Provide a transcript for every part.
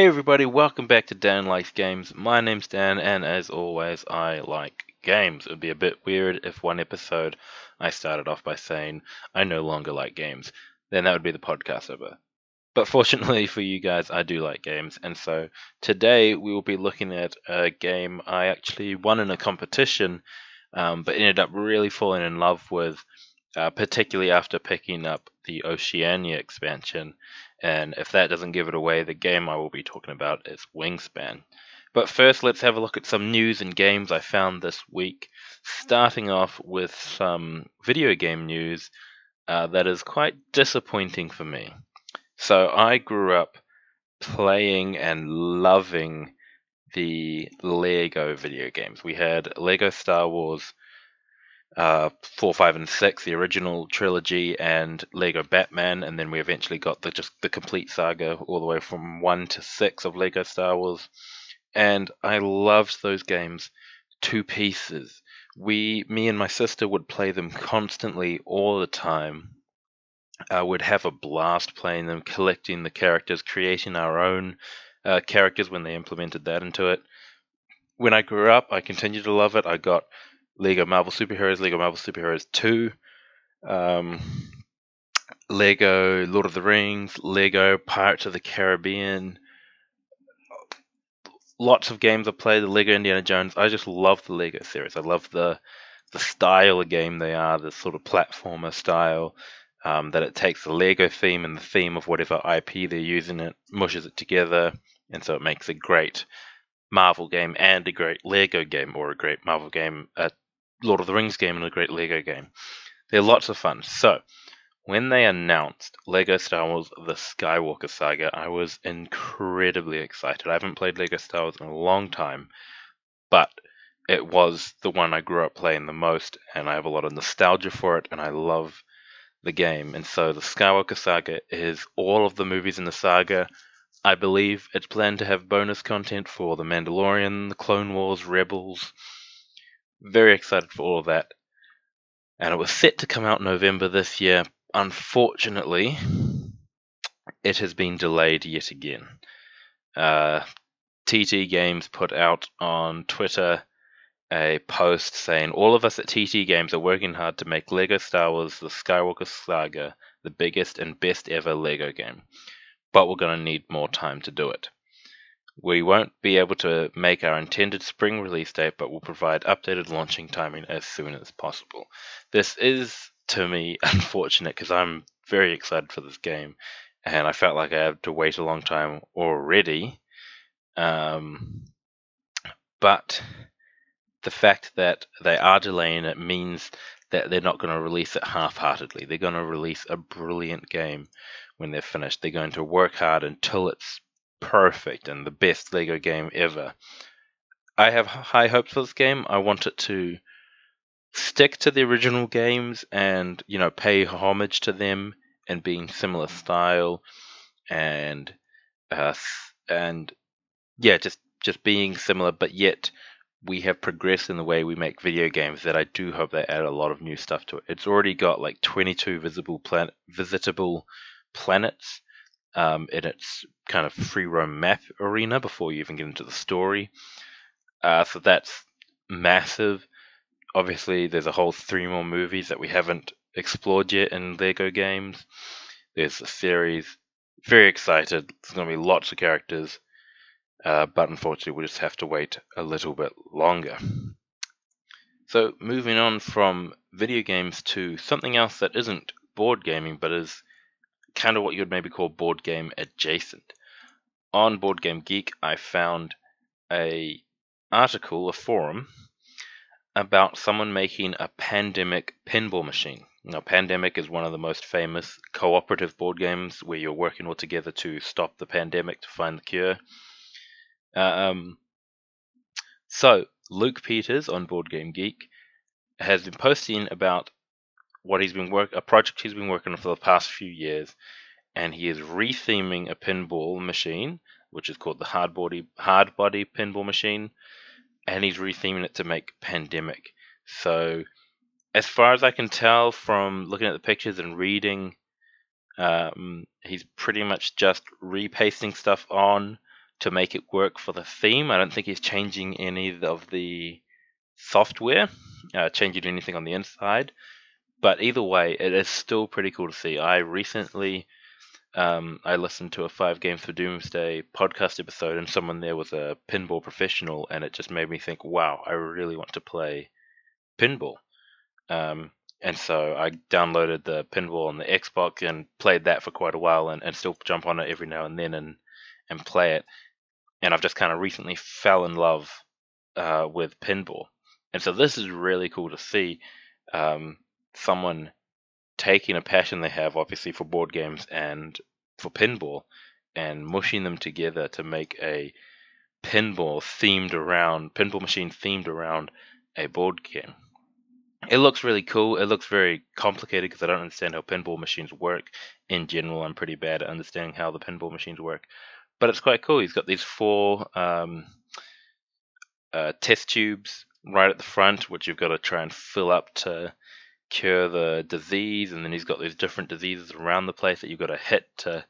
Hey everybody, welcome back to Dan Likes Games. My name's Dan, and as always, I like games. It would be a bit weird if one episode I started off by saying I no longer like games. Then that would be the podcast over. But fortunately for you guys, I do like games, and so today we will be looking at a game I actually won in a competition, um, but ended up really falling in love with, uh, particularly after picking up the Oceania expansion. And if that doesn't give it away, the game I will be talking about is Wingspan. But first, let's have a look at some news and games I found this week. Starting off with some video game news uh, that is quite disappointing for me. So, I grew up playing and loving the Lego video games. We had Lego Star Wars uh, four, five, and six, the original trilogy, and Lego Batman, and then we eventually got the just the complete saga all the way from one to six of Lego Star Wars, and I loved those games two pieces. We, me and my sister, would play them constantly all the time. Uh, would have a blast playing them, collecting the characters, creating our own uh, characters when they implemented that into it. When I grew up, I continued to love it. I got Lego Marvel Superheroes, Lego Marvel Superheroes 2, um, Lego Lord of the Rings, Lego Pirates of the Caribbean. Lots of games I played, the Lego Indiana Jones. I just love the Lego series. I love the the style of game they are, the sort of platformer style. Um, that it takes the Lego theme and the theme of whatever IP they're using it, mushes it together, and so it makes a great Marvel game and a great Lego game, or a great Marvel game at Lord of the Rings game and a great Lego game. They're lots of fun. So, when they announced Lego Star Wars The Skywalker Saga, I was incredibly excited. I haven't played Lego Star Wars in a long time, but it was the one I grew up playing the most, and I have a lot of nostalgia for it, and I love the game. And so, The Skywalker Saga is all of the movies in the saga. I believe it's planned to have bonus content for The Mandalorian, The Clone Wars, Rebels, very excited for all of that. And it was set to come out November this year. Unfortunately, it has been delayed yet again. Uh, TT Games put out on Twitter a post saying all of us at TT Games are working hard to make Lego Star Wars The Skywalker Saga the biggest and best ever Lego game, but we're going to need more time to do it. We won't be able to make our intended spring release date, but we'll provide updated launching timing as soon as possible. This is, to me, unfortunate because I'm very excited for this game, and I felt like I had to wait a long time already. Um, but the fact that they are delaying it means that they're not going to release it half heartedly. They're going to release a brilliant game when they're finished. They're going to work hard until it's perfect and the best Lego game ever. I have high hopes for this game. I want it to stick to the original games and you know pay homage to them and being similar style and uh, and yeah just just being similar but yet we have progressed in the way we make video games that I do hope they add a lot of new stuff to it. It's already got like 22 visible planet visitable planets um, in its kind of free roam map arena before you even get into the story. Uh, so that's massive. Obviously, there's a whole three more movies that we haven't explored yet in Lego games. There's a series. Very excited. There's going to be lots of characters. Uh, but unfortunately, we'll just have to wait a little bit longer. So, moving on from video games to something else that isn't board gaming but is kind of what you would maybe call board game adjacent. On Board Game Geek, I found a article, a forum, about someone making a pandemic pinball machine. Now, Pandemic is one of the most famous cooperative board games where you're working all together to stop the pandemic to find the cure. Um, so, Luke Peters on Board Game Geek has been posting about what he's been work a project he's been working on for the past few years, and he is retheming a pinball machine, which is called the hard body hard body pinball machine, and he's retheming it to make pandemic. So, as far as I can tell from looking at the pictures and reading, um, he's pretty much just repasting stuff on to make it work for the theme. I don't think he's changing any of the software, uh, changing anything on the inside. But either way, it is still pretty cool to see. I recently um, I listened to a Five Games for Doomsday podcast episode, and someone there was a pinball professional, and it just made me think, wow, I really want to play pinball. Um, and so I downloaded the pinball on the Xbox and played that for quite a while, and, and still jump on it every now and then and and play it. And I've just kind of recently fell in love uh, with pinball, and so this is really cool to see um, someone taking a passion they have, obviously, for board games and for pinball, and mushing them together to make a pinball themed around pinball machine themed around a board game. It looks really cool. It looks very complicated because I don't understand how pinball machines work. In general, I'm pretty bad at understanding how the pinball machines work, but it's quite cool. He's got these four um, uh, test tubes right at the front, which you've got to try and fill up to cure the disease, and then he's got these different diseases around the place that you've got to hit to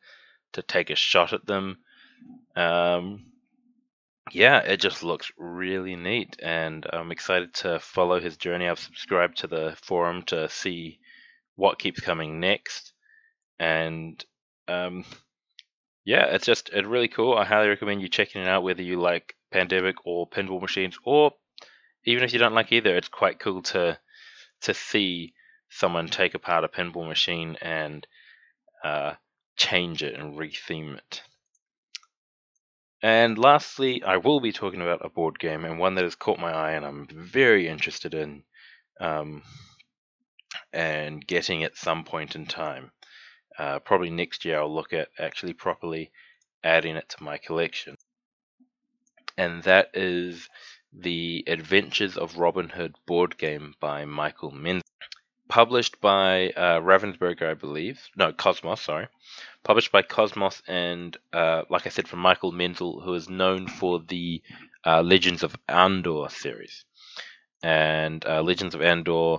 to take a shot at them. Um, yeah, it just looks really neat, and I'm excited to follow his journey. I've subscribed to the forum to see what keeps coming next, and um, yeah, it's just it's really cool. I highly recommend you checking it out, whether you like Pandemic or Pinball Machines, or even if you don't like either. It's quite cool to to see someone take apart a pinball machine and uh, change it and retheme it. And lastly, I will be talking about a board game and one that has caught my eye and I'm very interested in um, and getting at some point in time. Uh, probably next year, I'll look at actually properly adding it to my collection. And that is the Adventures of Robin Hood board game by Michael Menzel. Published by uh, Ravensburger, I believe. No, Kosmos, sorry. Published by Kosmos and, uh, like I said, from Michael Menzel, who is known for the uh, Legends of Andor series. And uh, Legends of Andor,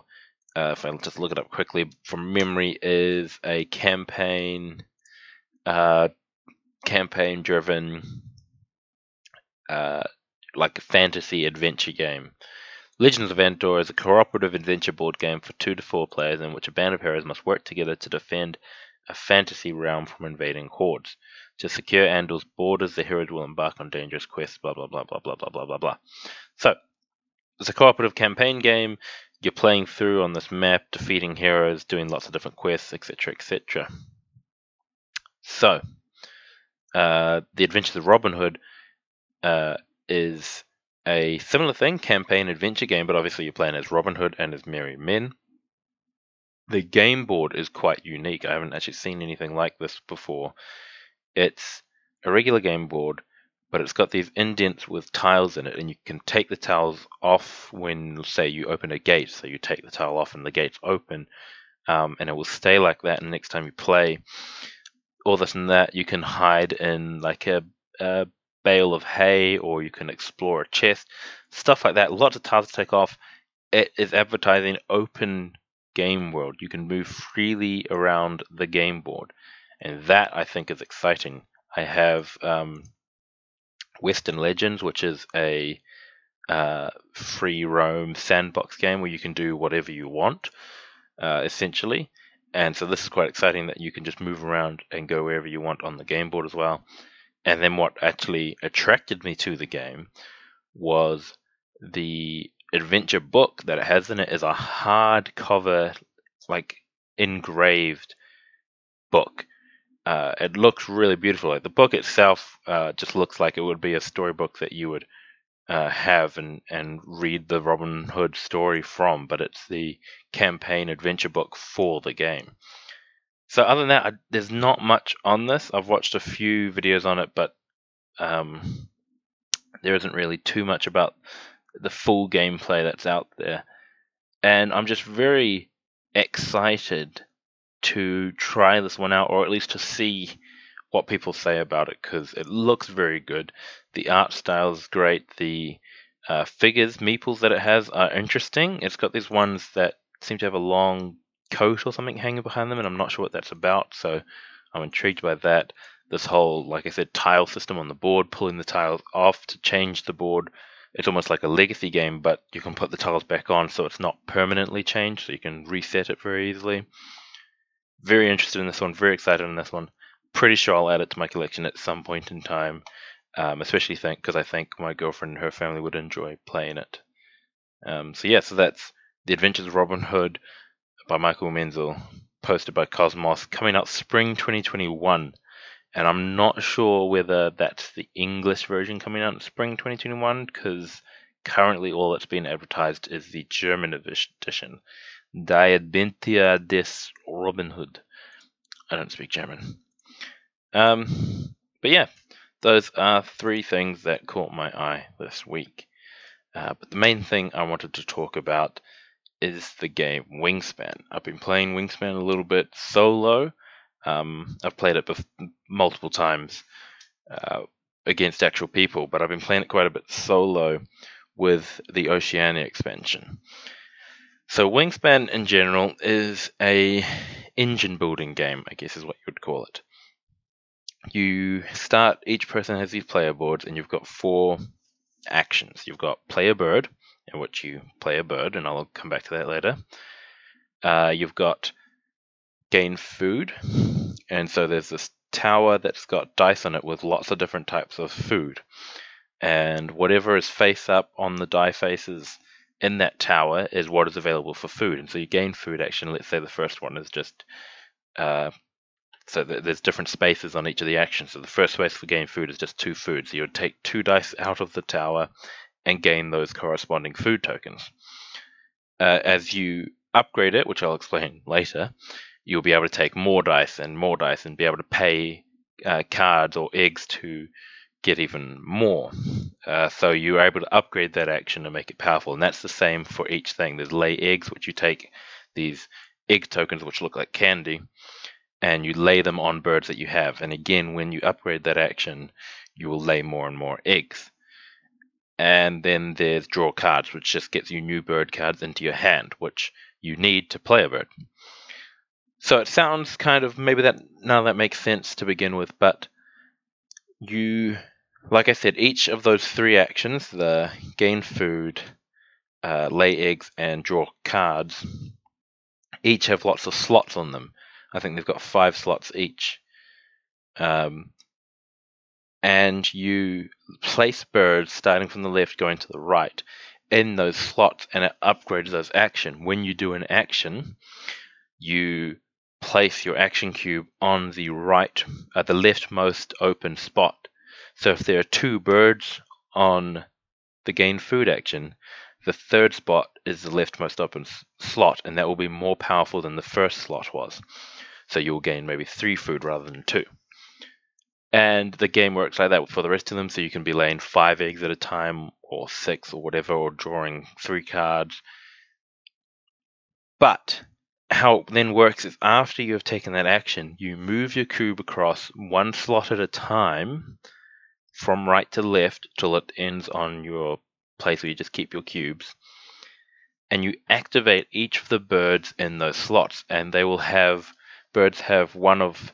uh, if I just look it up quickly from memory, is a campaign, uh, campaign-driven like a fantasy adventure game. Legends of Andor is a cooperative adventure board game for two to four players in which a band of heroes must work together to defend a fantasy realm from invading hordes. To secure Andor's borders, the heroes will embark on dangerous quests, blah blah blah blah blah blah blah blah blah. So, it's a cooperative campaign game. You're playing through on this map, defeating heroes, doing lots of different quests, etc., etc. So, uh, the Adventures of Robin Hood uh, is a similar thing, campaign adventure game, but obviously you're playing as Robin Hood and as Merry Men. The game board is quite unique. I haven't actually seen anything like this before. It's a regular game board, but it's got these indents with tiles in it, and you can take the tiles off when, say, you open a gate. So you take the tile off, and the gate's open, um, and it will stay like that. And next time you play, all this and that, you can hide in like a, a bale of hay or you can explore a chest, stuff like that. Lots of tiles to take off. It is advertising open game world. You can move freely around the game board, and that I think is exciting. I have um, Western Legends, which is a uh, free roam sandbox game where you can do whatever you want, uh, essentially. And so this is quite exciting that you can just move around and go wherever you want on the game board as well. And then what actually attracted me to the game was the adventure book that it has in it is a hardcover, like engraved book. Uh, it looks really beautiful. Like the book itself uh, just looks like it would be a storybook that you would uh, have and, and read the Robin Hood story from, but it's the campaign adventure book for the game. So other than that, I, there's not much on this. I've watched a few videos on it, but um, there isn't really too much about the full gameplay that's out there. And I'm just very excited to try this one out, or at least to see what people say about it, because it looks very good. The art style is great. The uh, figures, meeples that it has are interesting. It's got these ones that seem to have a long coat or something hanging behind them, and I'm not sure what that's about. So I'm intrigued by that. this whole, like I said, tile system on the board, pulling the tiles off to change the board. It's almost like a legacy game, but you can put the tiles back on so it's not permanently changed, so you can reset it very easily. Very interested in this one, very excited in this one. Pretty sure I'll add it to my collection at some point in time, um, especially because I think my girlfriend and her family would enjoy playing it. Um, so yeah, so that's The Adventures of Robin Hood by Michael Menzel, posted by Kosmos, coming out spring 2021 and I'm not sure whether that's the English version coming out in spring 2021 because currently all that's been advertised is the German edition, Die Adventia des Robin Hood. I don't speak German. Um, but yeah, those are three things that caught my eye this week. Uh, but the main thing I wanted to talk about is the game Wingspan. I've been playing Wingspan a little bit solo um, I've played it bef- multiple times uh, against actual people, but I've been playing it quite a bit solo with the Oceania expansion. So Wingspan in general is a engine building game, I guess is what you would call it. You start each person has these player boards and you've got four actions. You've got play a bird, in which you play a bird, and I'll come back to that later. Uh, you've got gain food. And so there's this tower that's got dice on it with lots of different types of food. And whatever is face up on the die faces in that tower is what is available for food. And so you gain food action. Let's say the first one is just. Uh, so there's different spaces on each of the actions. So the first space for gain food is just two food. So you would take two dice out of the tower and gain those corresponding food tokens. Uh, as you upgrade it, which I'll explain later, you'll be able to take more dice and more dice and be able to pay uh, cards or eggs to get even more. Uh, so you're able to upgrade that action and make it powerful. And that's the same for each thing. There's lay eggs, which you take these egg tokens, which look like candy, and you lay them on birds that you have. And again, when you upgrade that action, you will lay more and more eggs. And then there's draw cards, which just gets you new bird cards into your hand, which you need to play a bird. So it sounds kind of maybe that of that makes sense to begin with, but you, like I said, each of those three actions the gain food, uh, lay eggs, and draw cards each have lots of slots on them. I think they've got five slots each. Um, and you place birds starting from the left going to the right in those slots and it upgrades those action. When you do an action, you place your action cube on the right, at the leftmost open spot. So if there are two birds on the gain food action, the third spot is the leftmost open slot, and that will be more powerful than the first slot was. So you'll gain maybe three food rather than two. And the game works like that for the rest of them, so you can be laying five eggs at a time, or six, or whatever, or drawing three cards. But how it then works is after you have taken that action, you move your cube across one slot at a time from right to left till it ends on your place where you just keep your cubes. And you activate each of the birds in those slots, and they will have birds have one of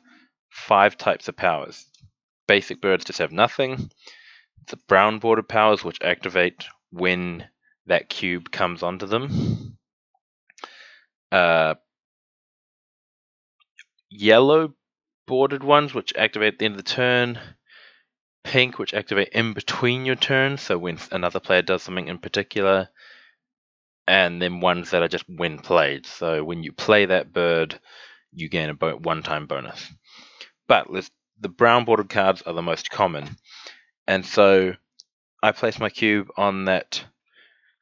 five types of powers. Basic birds just have nothing. The brown border powers, which activate when that cube comes onto them. Uh, yellow bordered ones, which activate at the end of the turn. Pink, which activate in between your turns, so when another player does something in particular. And then ones that are just when played. So when you play that bird, you gain a one time bonus. But the brown bordered cards are the most common. And so I place my cube on that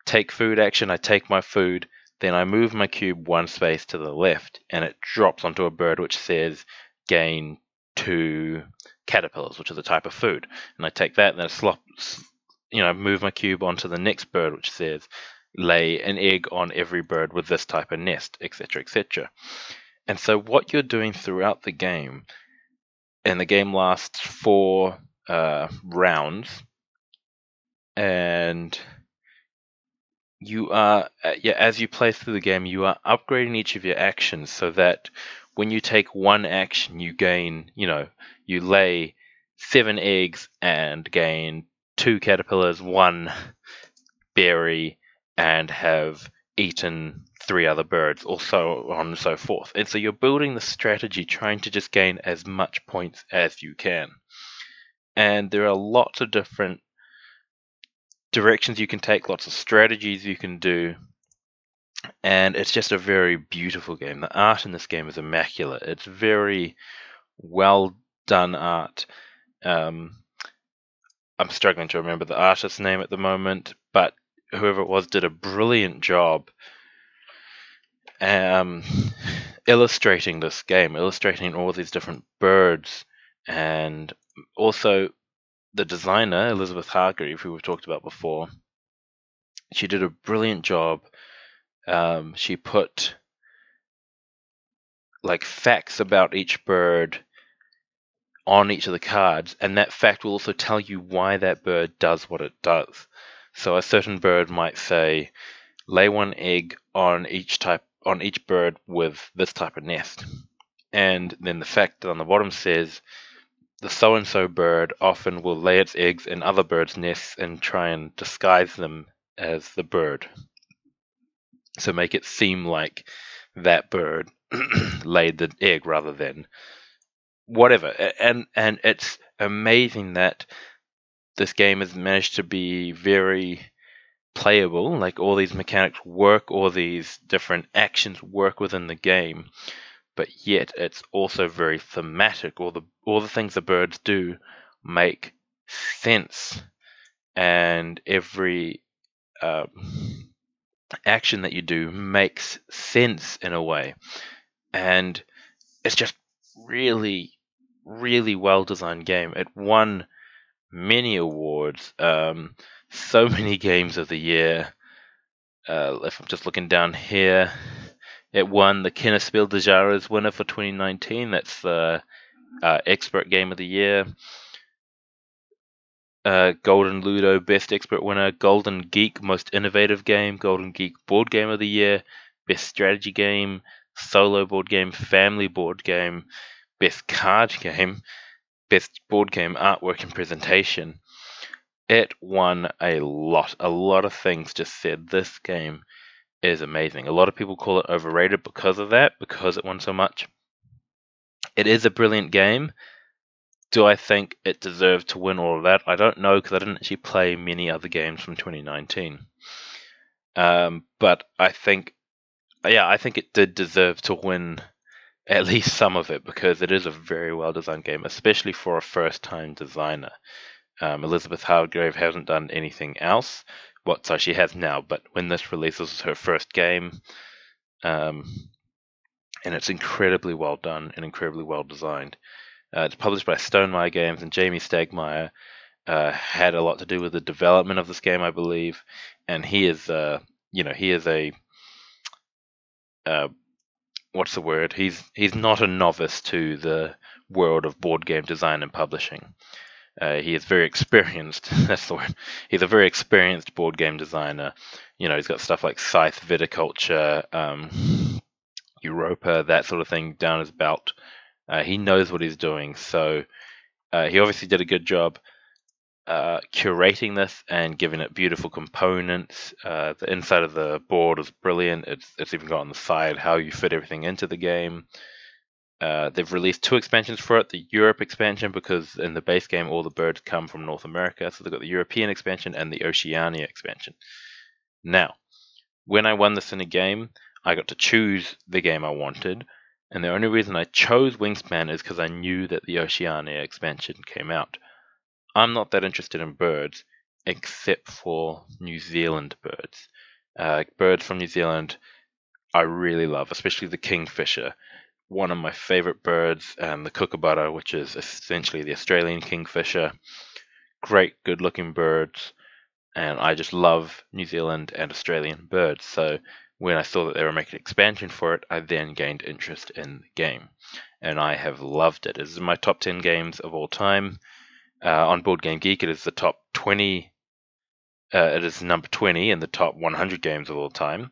take food action. I take my food, then I move my cube one space to the left and it drops onto a bird which says gain two caterpillars, which is a type of food. And I take that and then I slop, you know, move my cube onto the next bird which says lay an egg on every bird with this type of nest, etc., etc. And so what you're doing throughout the game, and the game lasts four uh, rounds, and you are uh, yeah as you play through the game you are upgrading each of your actions so that when you take one action you gain you know you lay seven eggs and gain two caterpillars, one berry, and have eaten three other birds, or so on and so forth. And so you're building the strategy trying to just gain as much points as you can. And there are lots of different directions you can take, lots of strategies you can do. And it's just a very beautiful game. The art in this game is immaculate. It's very well done art. Um, I'm struggling to remember the artist's name at the moment, but whoever it was did a brilliant job um, illustrating this game, illustrating all these different birds, and also the designer Elizabeth Hargrave, who we've talked about before. She did a brilliant job. Um, she put like facts about each bird on each of the cards, and that fact will also tell you why that bird does what it does. So a certain bird might say, lay one egg on each type on each bird with this type of nest. And then the fact that on the bottom says the so and so bird often will lay its eggs in other birds' nests and try and disguise them as the bird. So make it seem like that bird laid the egg rather than whatever. And and it's amazing that this game has managed to be very playable. Like all these mechanics work, all these different actions work within the game, but yet it's also very thematic. All the all the things the birds do make sense, and every uh, action that you do makes sense in a way, and it's just really, really well designed game. It won many awards. Um, so many games of the year. Uh, if I'm just looking down here, it won the Kennerspiel des Jahres winner for 2019. That's the uh, expert game of the year. Uh, Golden Ludo Best Expert Winner, Golden Geek Most Innovative Game, Golden Geek Board Game of the Year, Best Strategy Game, Solo Board Game, Family Board Game, Best Card Game, Best Board Game Artwork and Presentation, it won a lot. A lot of things just said this game is amazing. A lot of people call it overrated because of that, because it won so much. It is a brilliant game. Do I think it deserved to win all of that? I don't know because I didn't actually play many other games from 2019. Um, but I think, yeah, I think it did deserve to win at least some of it because it is a very well designed game, especially for a first time designer. Um, Elizabeth Hargrave hasn't done anything else. What so she has now, but when this releases her first game, um, and it's incredibly well done and incredibly well designed. Uh, it's published by Stonemaier Games, and Jamey Stegmaier uh, had a lot to do with the development of this game, I believe. And he is, uh, you know, he is a uh, what's the word? He's he's not a novice to the world of board game design and publishing. Uh, he is very experienced. That's the word. He's a very experienced board game designer. You know, he's got stuff like Scythe, Viticulture, um, Euphoria, that sort of thing down his belt. Uh, he knows what he's doing. So uh, he obviously did a good job uh, curating this and giving it beautiful components. Uh, the inside of the board is brilliant. It's it's even got on the side how you fit everything into the game. Uh, they've released two expansions for it the Europe expansion, because in the base game, all the birds come from North America. So they've got the European expansion and the Oceania expansion. Now, when I won this in a game, I got to choose the game I wanted. And the only reason I chose Wingspan is because I knew that the Oceania expansion came out. I'm not that interested in birds, except for New Zealand birds. Uh, birds from New Zealand I really love, especially the kingfisher one of my favorite birds, um, the kookaburra, which is essentially the Australian kingfisher. Great, good looking birds, and I just love New Zealand and Australian birds. So when I saw that they were making an expansion for it, I then gained interest in the game, and I have loved it. It is my top 10 games of all time. Uh, on Board Game Geek, it is the top 20. Uh, it is number 20 in the top 100 games of all time.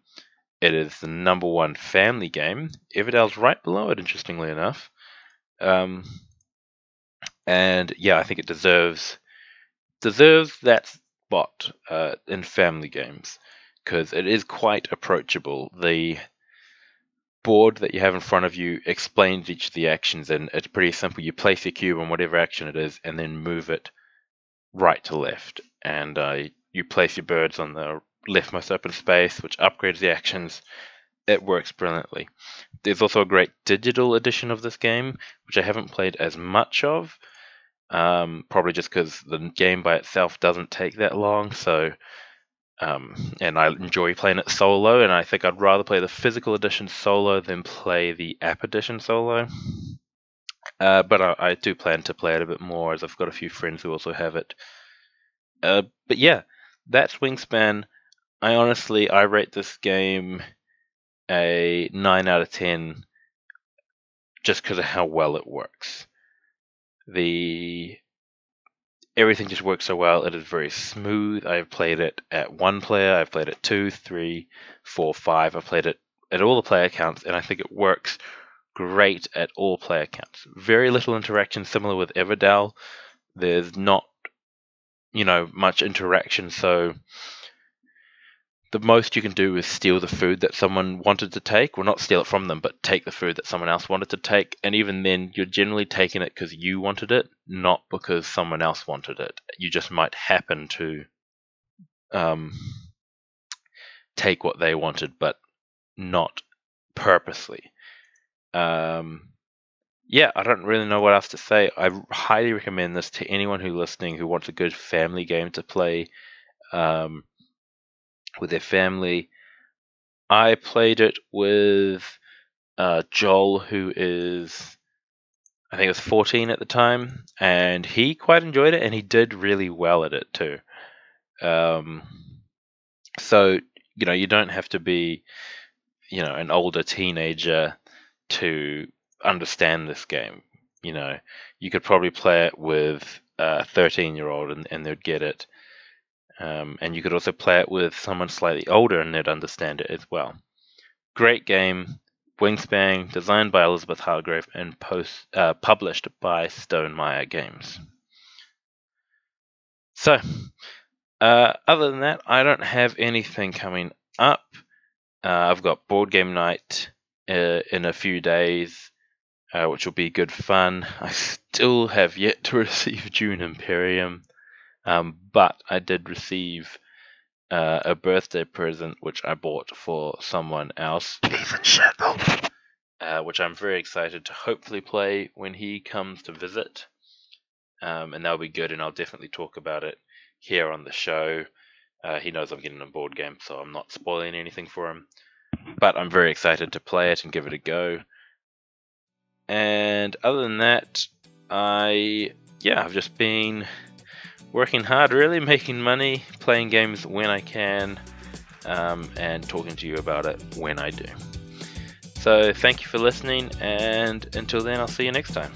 It is the number one family game. Everdell's right below it, interestingly enough. Um, and yeah, I think it deserves deserves that spot uh, in family games because it is quite approachable. The board that you have in front of you explains each of the actions, and it's pretty simple. You place your cube on whatever action it is, and then move it right to left. And uh, you place your birds on the leftmost open space, which upgrades the actions. It works brilliantly. There's also a great digital edition of this game, which I haven't played as much of. Um, probably just because the game by itself doesn't take that long. So, um, and I enjoy playing it solo, and I think I'd rather play the physical edition solo than play the app edition solo. Uh, but I, I, do plan to play it a bit more, as I've got a few friends who also have it. Uh, but yeah, that's Wingspan. I honestly, I rate this game a nine out of ten, just because of how well it works the everything just works so well. It is very smooth. I've played it at one player. I've played it two, three, four, five. I've played it at all the player counts, and I think it works great at all player counts. Very little interaction, similar with Everdell. There's not, you know, much interaction, so the most you can do is steal the food that someone wanted to take. Well, not steal it from them, but take the food that someone else wanted to take. And even then, you're generally taking it because you wanted it, not because someone else wanted it. You just might happen to um, take what they wanted, but not purposely. Um, yeah, I don't really know what else to say. I highly recommend this to anyone who's listening who wants a good family game to play. Um, with their family. I played it with uh, Joel, who is, I think it was 14 at the time, and he quite enjoyed it, and he did really well at it too. Um, so, you know, you don't have to be, you know, an older teenager to understand this game. You know, you could probably play it with a 13 year old and, and they'd get it. Um, and you could also play it with someone slightly older and they'd understand it as well. Great game, Wingspan, designed by Elizabeth Hargrave and post, uh, published by Stone Stonemaier Games. So, uh, other than that, I don't have anything coming up. Uh, I've got board game night uh, in a few days, uh, which will be good fun. I still have yet to receive Dune Imperium. Um, but I did receive uh, a birthday present which I bought for someone else, uh, which I'm very excited to hopefully play when he comes to visit. Um, and that'll be good, and I'll definitely talk about it here on the show. Uh, he knows I'm getting a board game, so I'm not spoiling anything for him. But I'm very excited to play it and give it a go. And other than that, I yeah, I've just been working hard, really making money, playing games when I can, um, and talking to you about it when I do. So, thank you for listening, and until then, I'll see you next time.